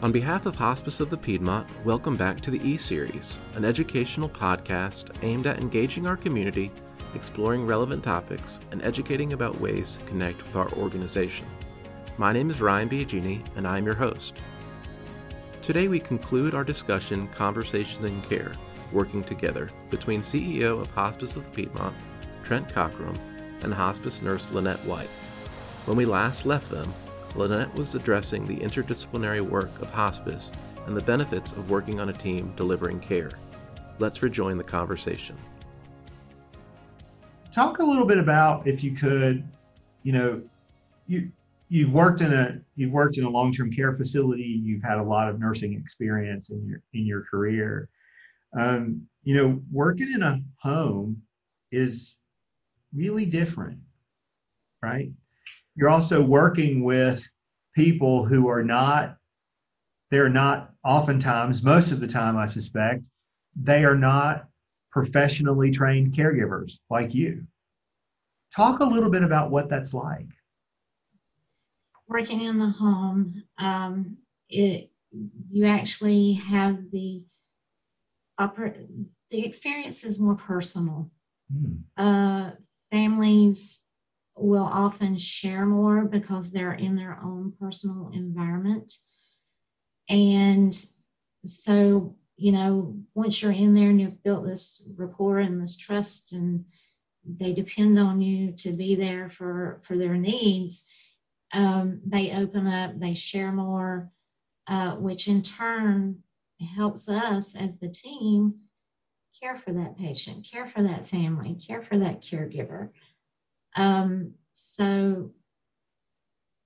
On behalf of Hospice of the Piedmont, welcome back to the E Series, an educational podcast aimed at engaging our community, exploring relevant topics, and educating about ways to connect with our organization. My name is Ryan Biagini, and I am your host. Today we conclude our discussion Conversations in Care, working together between CEO of Hospice of the Piedmont, Trent Cockrum, and hospice nurse Lynette White. When we last left them, Lynette was addressing the interdisciplinary work of hospice and the benefits of working on a team delivering care. Let's rejoin the conversation. Talk a little bit about, if you could, you know, you you've worked in a you've worked in a long-term care facility. You've had a lot of nursing experience in your in your career. Um, you know, working in a home is really different, right? You're also working with people who are not they're not oftentimes most of the time i suspect they are not professionally trained caregivers like you. Talk a little bit about what that's like. Working in the home um, it you actually have the oper- the experience is more personal. Hmm. uh, families will often share more because they're in their own personal environment. And so, you know, once you're in there and you've built this rapport and this trust and they depend on you to be there for for their needs um, they open up they share more uh, which in turn helps us as the team care for that patient care for that family care for that caregiver um, so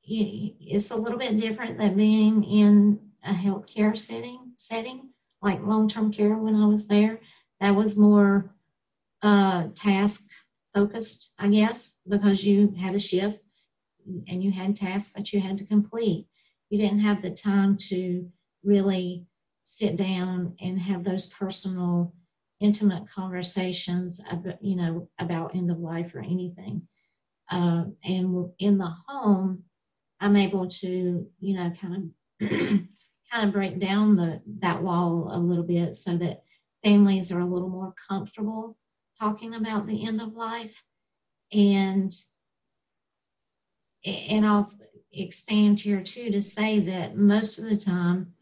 it's a little bit different than being in a healthcare setting, setting like long-term care when I was there. That was more uh, task focused, I guess, because you had a shift and you had tasks that you had to complete. You didn't have the time to really sit down and have those personal, intimate conversations about, you know, about end of life or anything. Uh, and in the home, I'm able to, you know, kind of kind of break down the that wall a little bit so that families are a little more comfortable talking about the end of life. And and I'll expand here too to say that most of the time,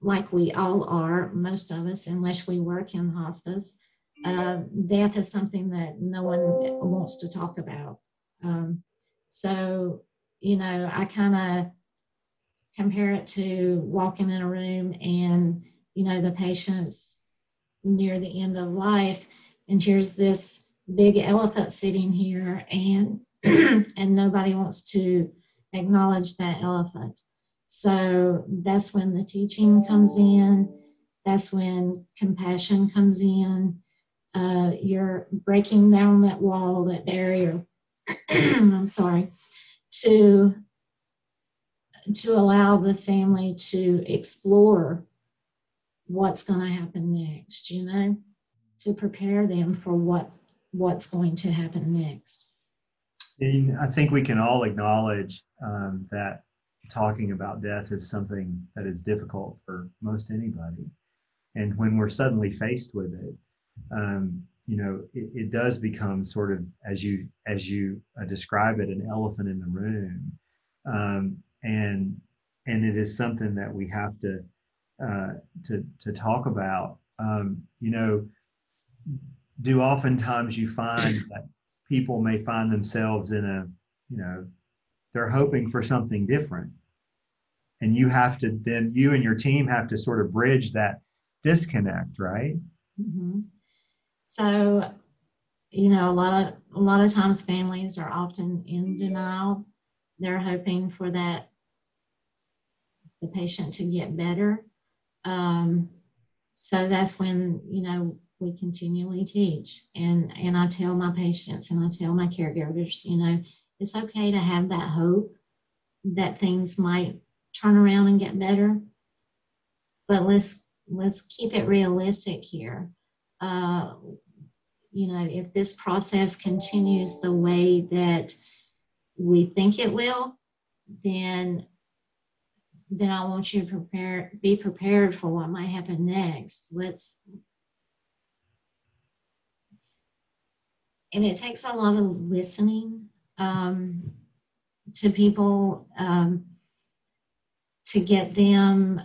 like we all are, most of us, unless we work in hospice, uh, death is something that no one wants to talk about. Um, so, you know, I kind of compare it to walking in a room and, you know, the patient's near the end of life, and here's this big elephant sitting here, and and nobody wants to acknowledge that elephant. So that's when the teaching comes in. That's when compassion comes in uh, you're breaking down that wall, that barrier. I'm sorry, to to allow the family to explore what's going to happen next. You know, to prepare them for what what's going to happen next. I think we can all acknowledge um, that talking about death is something that is difficult for most anybody. And when we're suddenly faced with it, um, you know, it, it, does become sort of as you as you uh, describe it, an elephant in the room, um, and and it is something that we have to uh, to to talk about. Um, you know, do oftentimes you find that people may find themselves in a you know they're hoping for something different and you have to then you and your team have to sort of bridge that disconnect right mm-hmm. So, you know, a lot of a lot of times families are often in denial. They're hoping for that the patient to get better. Um, so that's when you know we continually teach, and and I tell my patients and I tell my caregivers, you know, it's okay to have that hope that things might turn around and get better, but let's let's keep it realistic here uh, you know, if this process continues the way that we think it will, then then I want you to prepare, be prepared for what might happen next. Let's, and it takes a lot of listening um, to people um, to get them.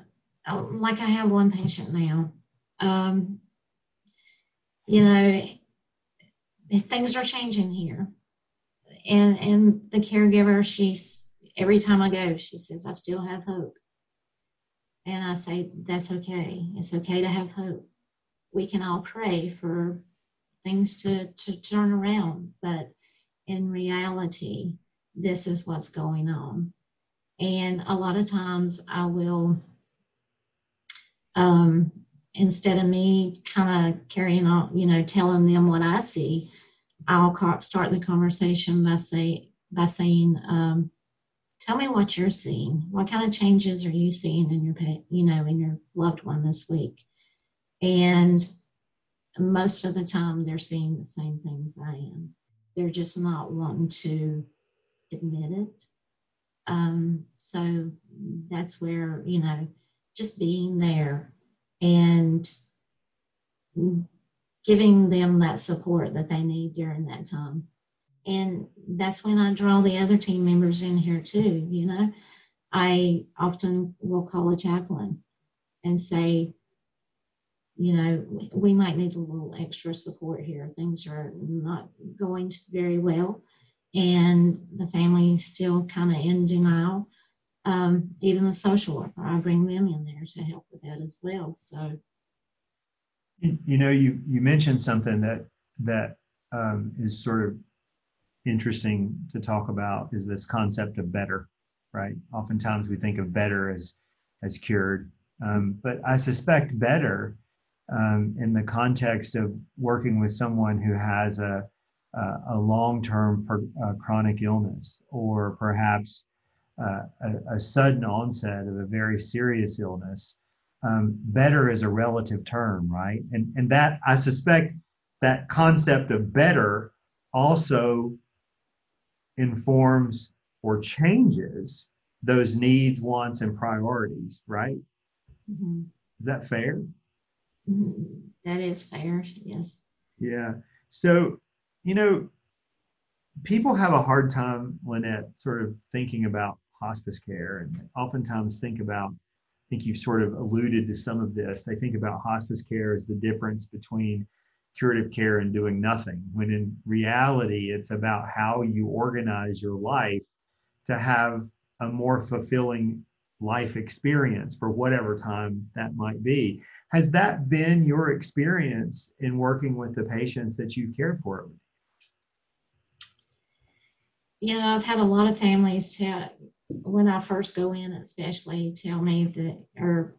Oh, like I have one patient now. Um, you know, things are changing here, and and the caregiver, she's every time I go, she says, I still have hope. And I say, that's okay. It's okay to have hope. We can all pray for things to, to turn around, but in reality, this is what's going on. And a lot of times I will, um, instead of me kind of carrying on, you know, telling them what I see, I'll start the conversation by say by saying, um, tell me what you're seeing. What kind of changes are you seeing in your pet, you know, in your loved one this week? And most of the time they're seeing the same things I am. They're just not wanting to admit it. Um, so that's where, you know, just being there and giving them that support that they need during that time and that's when I draw the other team members in here too. You know, I often will call a chaplain and say, you know, we might need a little extra support here. Things are not going very well, and the family is still kind of in denial. Um, even the social worker, I bring them in there to help with that as well. So, you know, you you mentioned something that that um, is sort of interesting to talk about is this concept of better, right? Oftentimes we think of better as as cured, um, but I suspect better um, in the context of working with someone who has a a, a long-term per, uh, chronic illness or perhaps uh, a, a, sudden onset of a very serious illness. Um, better is a relative term, right? And and that I suspect that concept of better also informs or changes those needs, wants, and priorities, right? Mm-hmm. Is that fair? Mm-hmm. That is fair, yes. Yeah. So, you know, people have a hard time, Lynette, sort of thinking about hospice care and oftentimes think about, I think you've sort of alluded to some of this. They think about hospice care as the difference between curative care and doing nothing, when in reality, it's about how you organize your life to have a more fulfilling life experience for whatever time that might be. Has that been your experience in working with the patients that you've cared for? Yeah, I've had a lot of families tell when I first go in, especially tell me that, or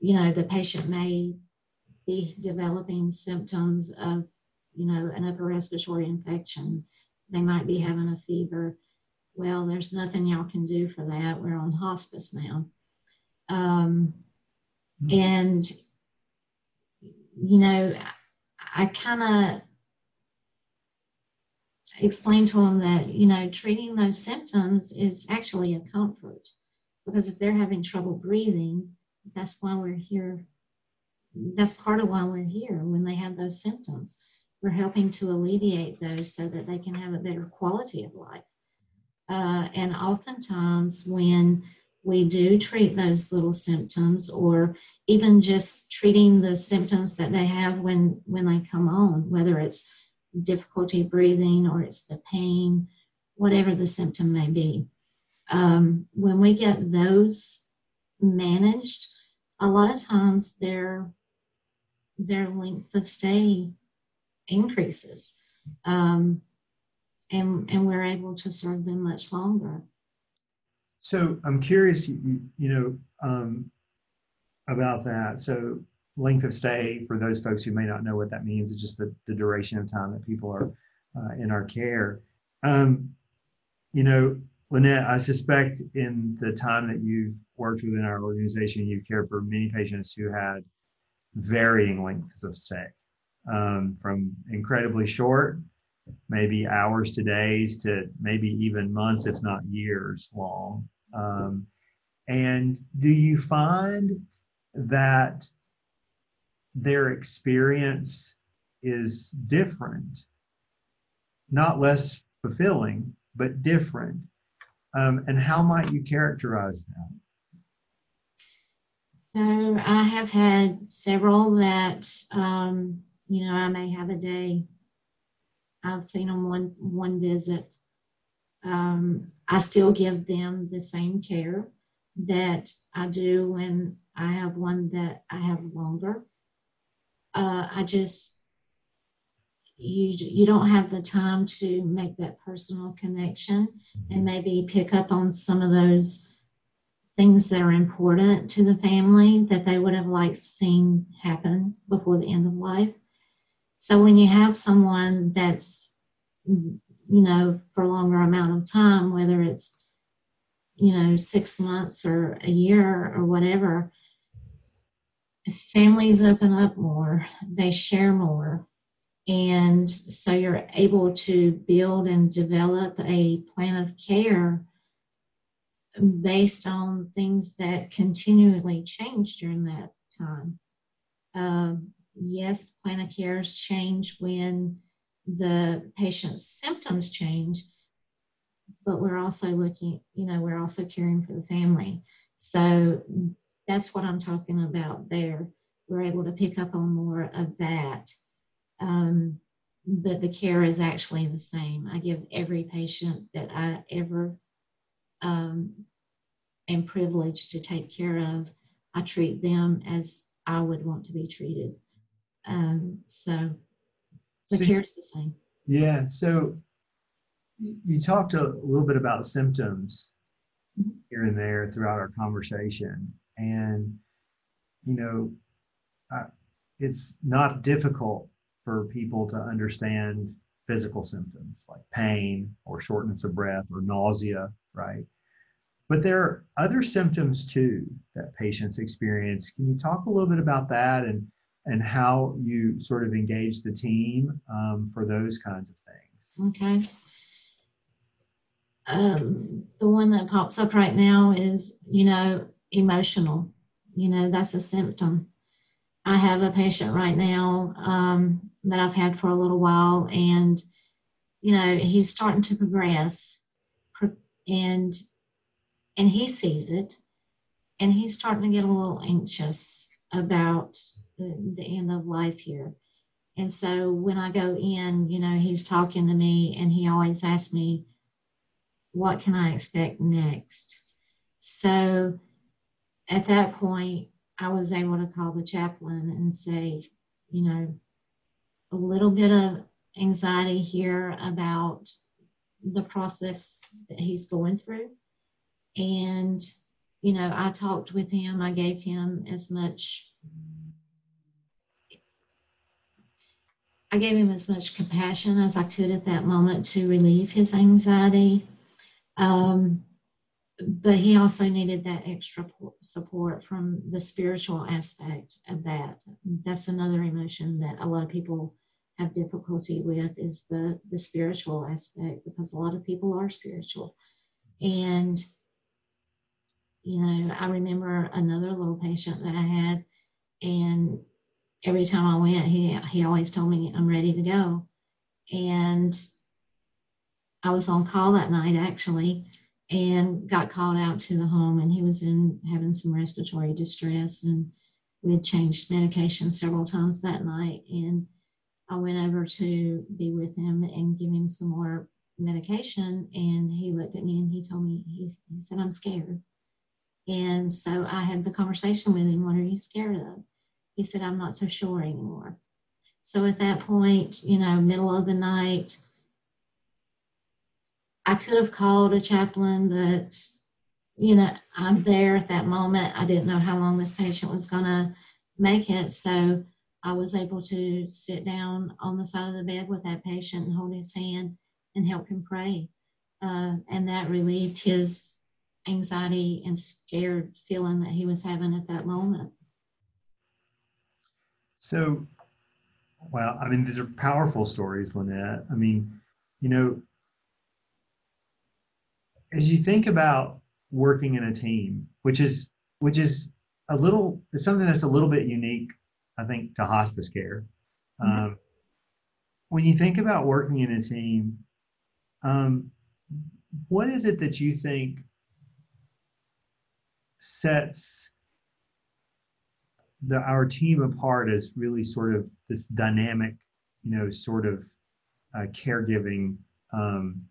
you know, the patient may be developing symptoms of, you know, an upper respiratory infection. They might be having a fever. Well, there's nothing y'all can do for that. We're on hospice now. Um, mm-hmm. And, you know, I kind of explain to them that, you know, treating those symptoms is actually a comfort because if they're having trouble breathing, that's why we're here that's part of why we're here when they have those symptoms. We're helping to alleviate those so that they can have a better quality of life. Uh, and oftentimes, when we do treat those little symptoms, or even just treating the symptoms that they have when when they come on, whether it's difficulty breathing or it's the pain, whatever the symptom may be, um, when we get those managed, a lot of times they're their length of stay increases. Um, and, and we're able to serve them much longer. So I'm curious, you, you know, um, about that. So length of stay for those folks who may not know what that means, it's just the, the duration of time that people are uh, in our care. Um, you know, Lynette, I suspect in the time that you've worked within our organization, you've cared for many patients who had varying lengths of stay, um, from incredibly short, maybe hours to days, to maybe even months, if not years long. Um, And do you find that their experience is different, not less fulfilling, but different? Um, and how might you characterize that? So I have had several that, um, you know, I may have a day. I've seen them one one visit. Um, I still give them the same care that I do when I have one that I have longer. Uh, I just you you don't have the time to make that personal connection and maybe pick up on some of those things that are important to the family that they would have liked seen happen before the end of life. So when you have someone that's, you know, for a longer amount of time, whether it's, you know, six months or a year or whatever, families open up more, they share more. And so you're able to build and develop a plan of care based on things that continually change during that time. Um, yes, plan of cares change when the patient's symptoms change, but we're also looking, you know, we're also caring for the family. So that's what I'm talking about there. We're able to pick up on more of that. Um, but the care is actually the same. I give every patient that I ever um, am privileged to take care of, I treat them as I would want to be treated. Um, so the so, care is the same. Yeah. So you talked a little bit about symptoms mm-hmm. here and there throughout our conversation. And, you know, I, it's not difficult for people to understand physical symptoms like pain or shortness of breath or nausea, right? But there are other symptoms too that patients experience. Can you talk a little bit about that and, and how you sort of engage the team um, for those kinds of things? Okay. Um, the one that pops up right now is, you know, emotional. You know, that's a symptom. I have a patient right now um, that I've had for a little while, and, you know, he's starting to progress. And and he sees it and he's starting to get a little anxious about the, the end of life here. And so when I go in, you know, he's talking to me and he always asks me, What can I expect next? So at that point, I was able to call the chaplain and say, You know, a little bit of anxiety here about the process that he's going through. And, you know, I talked with him, I gave him as much. I gave him as much compassion as I could at that moment to relieve his anxiety. Um, but he also needed that extra support from the spiritual aspect of that. That's another emotion that a lot of people have difficulty with is the the spiritual aspect because a lot of people are spiritual and you know, I remember another little patient that I had, and every time I went, he he always told me I'm ready to go, and I was on call that night actually, and got called out to the home, and he was in having some respiratory distress, and we had changed medication several times that night, and I went over to be with him and give him some more medication, and he looked at me and he told me he, he said I'm scared and so I had the conversation with him, what are you scared of? He said, I'm not so sure anymore. So at that point, you know, middle of the night, I could have called a chaplain, but, you know, I'm there at that moment. I didn't know how long this patient was going to make it. So I was able to sit down on the side of the bed with that patient and hold his hand and help him pray. Uh, and that relieved his anxiety and scared feeling that he was having at that moment. So, well, I mean, these are powerful stories, Lynette. I mean, you know, as you think about working in a team, which is which is a little it's something that's a little bit unique, I think, to hospice care. Mm-hmm. Um, when you think about working in a team, um, what is it that you think sets the our team apart as really sort of this dynamic, you know, sort of uh, caregiving um,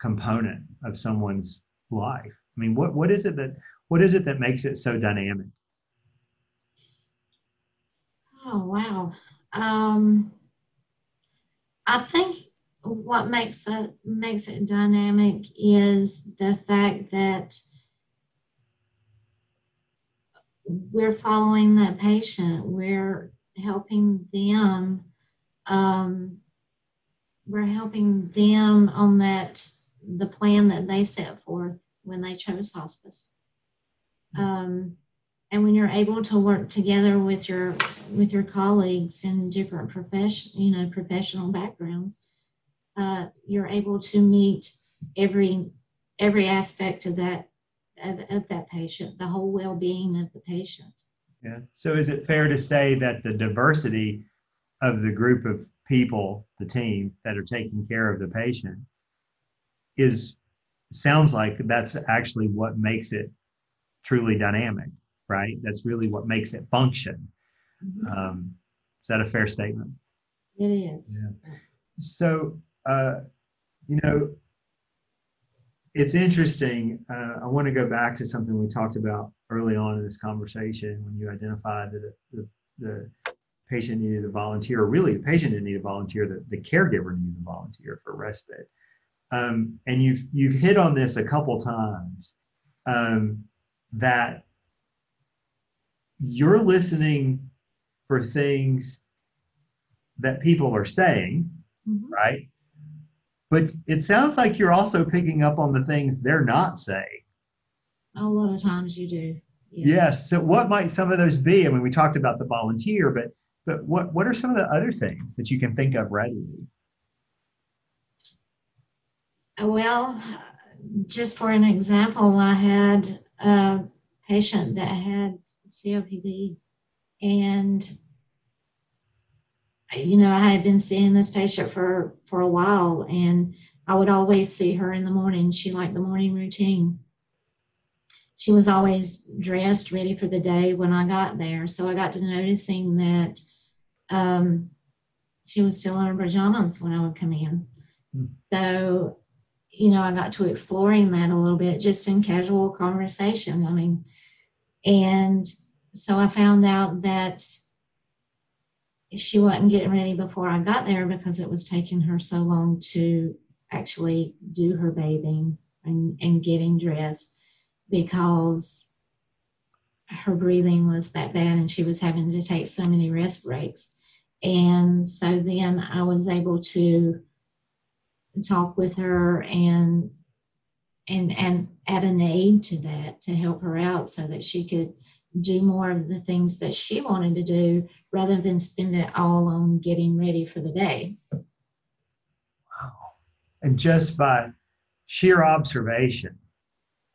component of someone's life? I mean, what what is it that what is it that makes it so dynamic? Oh wow. Um, I think what makes it makes it dynamic is the fact that we're following that patient. We're helping them. Um, we're helping them on that the plan that they set forth when they chose hospice. Um, and when you're able to work together with your with your colleagues in different profession you know professional backgrounds uh, you're able to meet every every aspect of that of, of that patient the whole well-being of the patient. Yeah. So is it fair to say that the diversity of the group of people the team that are taking care of the patient is sounds like that's actually what makes it truly dynamic right? That's really what makes it function. Mm-hmm. Um, is that a fair statement? It is. Yeah. So, uh, you know, it's interesting. Uh, I want to go back to something we talked about early on in this conversation when you identified that the, the patient needed a volunteer, or really the patient didn't need a volunteer, the, the caregiver needed a volunteer for respite. Um, and you've you've hit on this a couple times um, that you're listening for things that people are saying, mm-hmm. right? But it sounds like you're also picking up on the things they're not saying. A lot of times you do. Yes. yes. So what might some of those be? I mean, we talked about the volunteer, but but what what are some of the other things that you can think of readily? Well, just for an example, I had a patient that had COPD. And, you know, I had been seeing this patient for, for a while and I would always see her in the morning. She liked the morning routine. She was always dressed, ready for the day when I got there. So I got to noticing that um, she was still in her pajamas when I would come in. Mm. So, you know, I got to exploring that a little bit just in casual conversation. I mean, and so I found out that she wasn't getting ready before I got there because it was taking her so long to actually do her bathing and, and getting dressed because her breathing was that bad and she was having to take so many rest breaks. And so then I was able to talk with her and and and add an aid to that to help her out so that she could do more of the things that she wanted to do rather than spend it all on getting ready for the day. Wow. And just by sheer observation,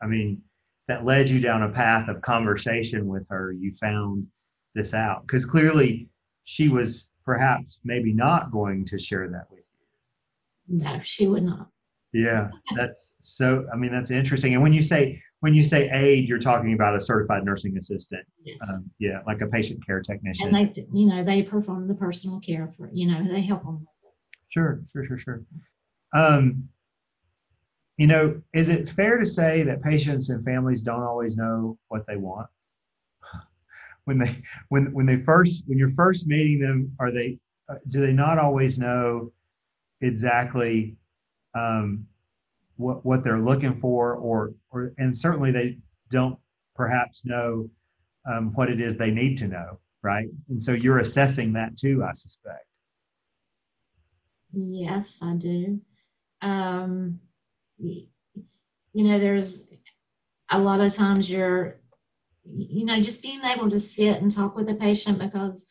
I mean, that led you down a path of conversation with her, you found this out. Because clearly she was perhaps maybe not going to share that with. No, she would not. Yeah, that's so. I mean, that's interesting. And when you say when you say aid, you're talking about a certified nursing assistant. Yes. Um, yeah, like a patient care technician. And they, you know, they perform the personal care for, you know, they help them. Sure, sure, sure, sure. Um, you know, is it fair to say that patients and families don't always know what they want? When they when when they first when you're first meeting them, are they uh, do they not always know exactly um, what what they're looking for, or or and certainly they don't perhaps know um, what it is they need to know, right? And so you're assessing that too, I suspect. Yes, I do. Um, you know, there's a lot of times you're, you know, just being able to sit and talk with a patient because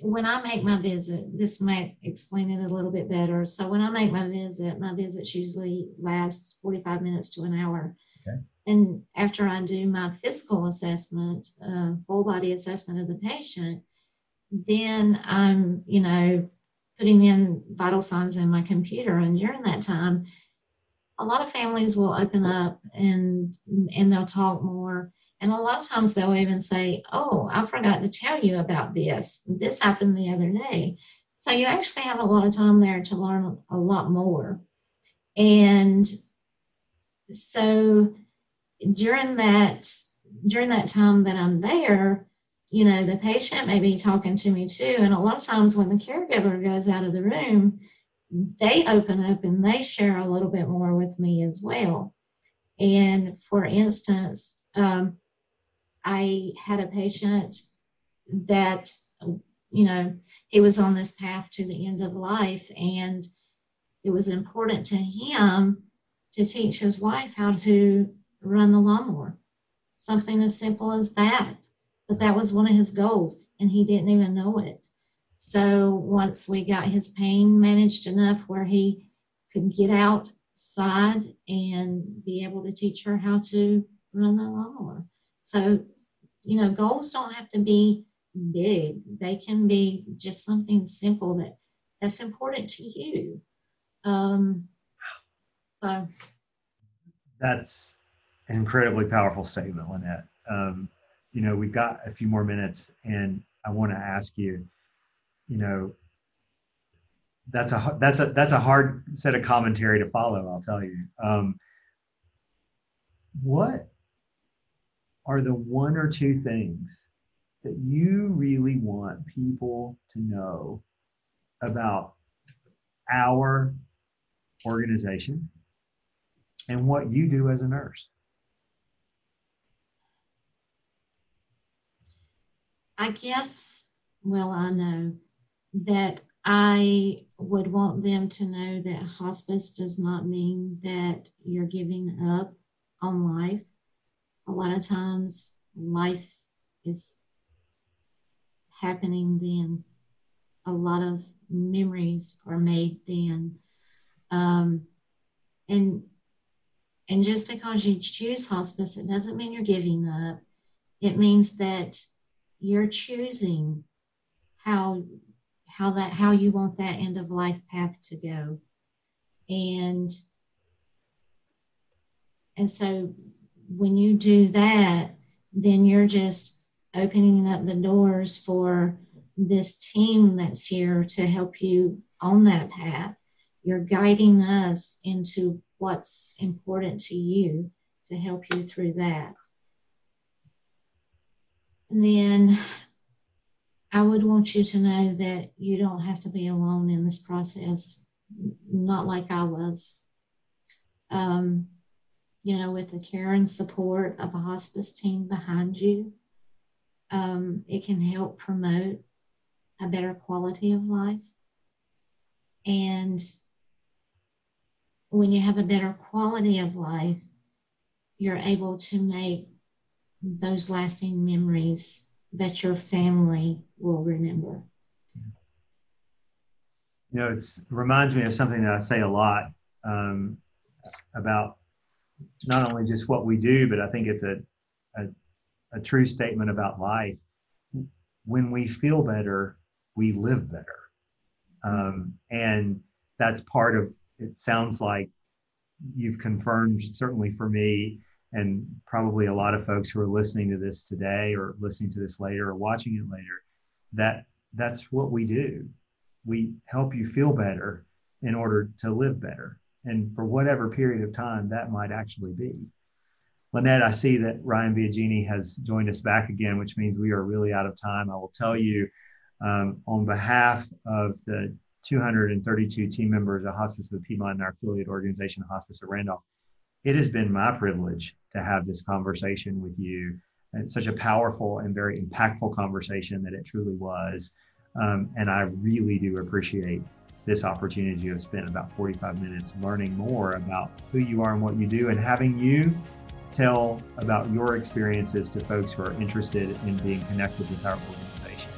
when I make my visit, this might explain it a little bit better. So when I make my visit, my visits usually lasts 45 minutes to an hour. Okay. And after I do my physical assessment, uh, full body assessment of the patient, then I'm, you know, putting in vital signs in my computer. And during that time, a lot of families will open up and and they'll talk more. And a lot of times they'll even say, Oh, I forgot to tell you about this. This happened the other day. So you actually have a lot of time there to learn a lot more. And so during that during that time that I'm there, you know, the patient may be talking to me too. And a lot of times when the caregiver goes out of the room, they open up and they share a little bit more with me as well. And for instance, um, I had a patient that, you know, he was on this path to the end of life, and it was important to him to teach his wife how to run the lawnmower. Something as simple as that. But that was one of his goals, and he didn't even know it. So once we got his pain managed enough where he could get outside and be able to teach her how to run the lawnmower. So, you know, goals don't have to be big. They can be just something simple that that's important to you. Um, so that's an incredibly powerful statement, Lynette. Um, you know, we've got a few more minutes, and I want to ask you, you know, that's a that's a that's a hard set of commentary to follow. I'll tell you. Um, what are the one or two things that you really want people to know about our organization and what you do as a nurse? I guess, well, I know that I would want them to know that hospice does not mean that you're giving up on life. A lot of times, life is happening then. A lot of memories are made then. Um, and and just because you choose hospice, it doesn't mean you're giving up. It means that you're choosing how how that how you want that end of life path to go and and so when you do that then you're just opening up the doors for this team that's here to help you on that path you're guiding us into what's important to you to help you through that and then I would want you to know that you don't have to be alone in this process, not like I was. Um, you know, with the care and support of a hospice team behind you, um, it can help promote a better quality of life. And when you have a better quality of life, you're able to make those lasting memories that your family will remember. You know, it reminds me of something that I say a lot um, about not only just what we do, but I think it's a, a, a true statement about life. When we feel better, we live better. Um, and that's part of it sounds like you've confirmed certainly for me and probably a lot of folks who are listening to this today or listening to this later or watching it later that that's what we do we help you feel better in order to live better and for whatever period of time that might actually be lynette i see that ryan biagini has joined us back again which means we are really out of time i will tell you um, on behalf of the 232 team members of hospice of the piedmont and our affiliate organization hospice of randolph it has been my privilege to have this conversation with you. It's such a powerful and very impactful conversation that it truly was. Um, and I really do appreciate this opportunity to have spent about 45 minutes learning more about who you are and what you do and having you tell about your experiences to folks who are interested in being connected with our organization.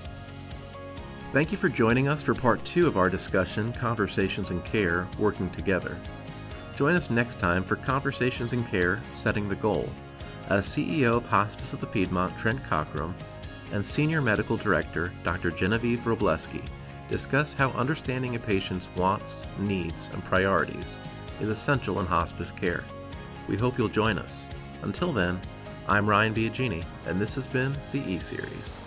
Thank you for joining us for part two of our discussion Conversations in Care Working Together. Join us next time for Conversations in Care Setting the Goal as CEO of Hospice of the Piedmont, Trent Cockrum, and Senior Medical Director, Dr. Genevieve Robleski, discuss how understanding a patient's wants, needs, and priorities is essential in hospice care. We hope you'll join us. Until then, I'm Ryan Biagini, and this has been the E Series.